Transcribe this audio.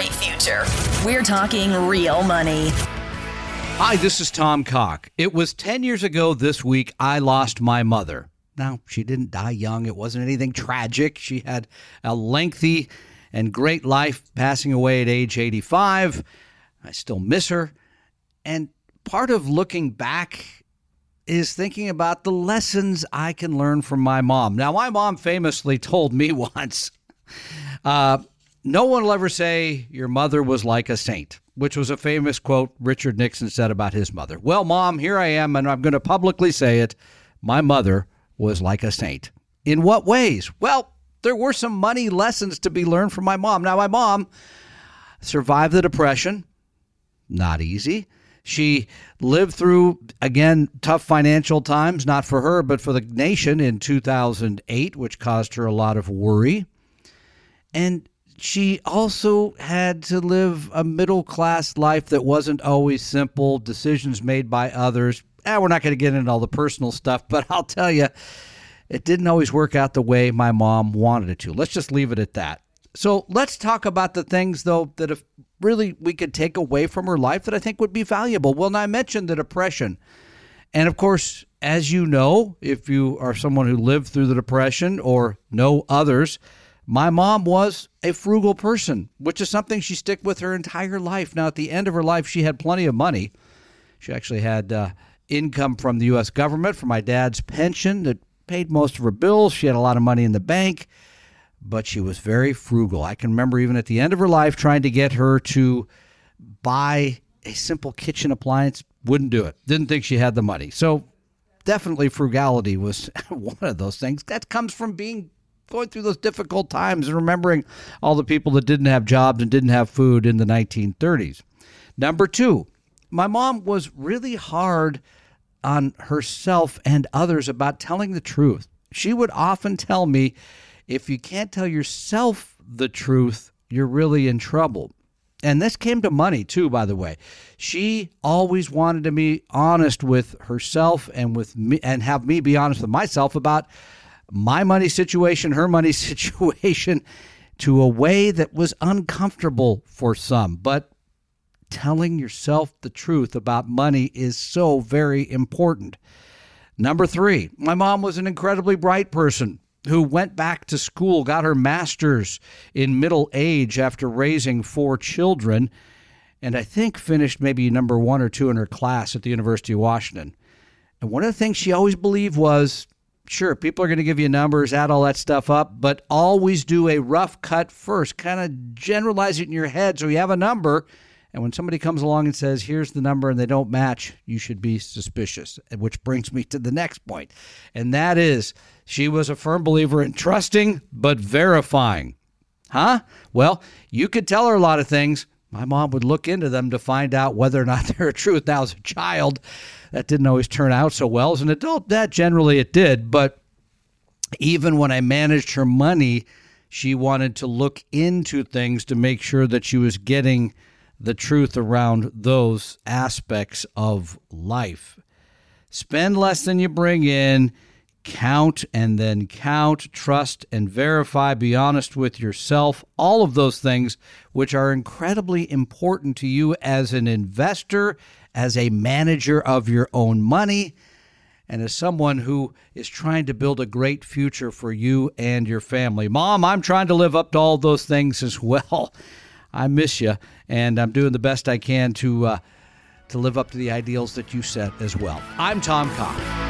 great future. We're talking real money. Hi, this is Tom Cock. It was 10 years ago this week I lost my mother. Now, she didn't die young, it wasn't anything tragic. She had a lengthy and great life, passing away at age 85. I still miss her. And part of looking back is thinking about the lessons I can learn from my mom. Now, my mom famously told me once uh, no one will ever say your mother was like a saint, which was a famous quote Richard Nixon said about his mother. Well, mom, here I am, and I'm going to publicly say it. My mother was like a saint. In what ways? Well, there were some money lessons to be learned from my mom. Now, my mom survived the Depression. Not easy. She lived through, again, tough financial times, not for her, but for the nation in 2008, which caused her a lot of worry. And she also had to live a middle class life that wasn't always simple, decisions made by others. Eh, we're not going to get into all the personal stuff, but I'll tell you, it didn't always work out the way my mom wanted it to. Let's just leave it at that. So let's talk about the things, though, that if really we could take away from her life that I think would be valuable. Well, now I mentioned the depression. And of course, as you know, if you are someone who lived through the depression or know others, my mom was a frugal person, which is something she stick with her entire life. Now, at the end of her life, she had plenty of money. She actually had uh, income from the U.S. government, from my dad's pension that paid most of her bills. She had a lot of money in the bank but she was very frugal. I can remember even at the end of her life trying to get her to buy a simple kitchen appliance, wouldn't do it. Didn't think she had the money. So definitely frugality was one of those things. That comes from being going through those difficult times and remembering all the people that didn't have jobs and didn't have food in the 1930s. Number 2, my mom was really hard on herself and others about telling the truth. She would often tell me if you can't tell yourself the truth, you're really in trouble. And this came to money too, by the way. She always wanted to be honest with herself and with me and have me be honest with myself about my money situation, her money situation to a way that was uncomfortable for some. But telling yourself the truth about money is so very important. Number three, my mom was an incredibly bright person who went back to school, got her master's in middle age after raising four children, and I think finished maybe number one or two in her class at the University of Washington. And one of the things she always believed was sure, people are going to give you numbers, add all that stuff up, but always do a rough cut first. Kind of generalize it in your head so you have a number and when somebody comes along and says, here's the number and they don't match, you should be suspicious. Which brings me to the next point. And that is, she was a firm believer in trusting but verifying. Huh? Well, you could tell her a lot of things. My mom would look into them to find out whether or not they're truth. Now, as a child, that didn't always turn out so well. As an adult, that generally it did. But even when I managed her money, she wanted to look into things to make sure that she was getting the truth around those aspects of life. Spend less than you bring in, count and then count, trust and verify, be honest with yourself, all of those things which are incredibly important to you as an investor, as a manager of your own money, and as someone who is trying to build a great future for you and your family. Mom, I'm trying to live up to all those things as well. I miss you, and I'm doing the best I can to uh, to live up to the ideals that you set as well. I'm Tom Cock.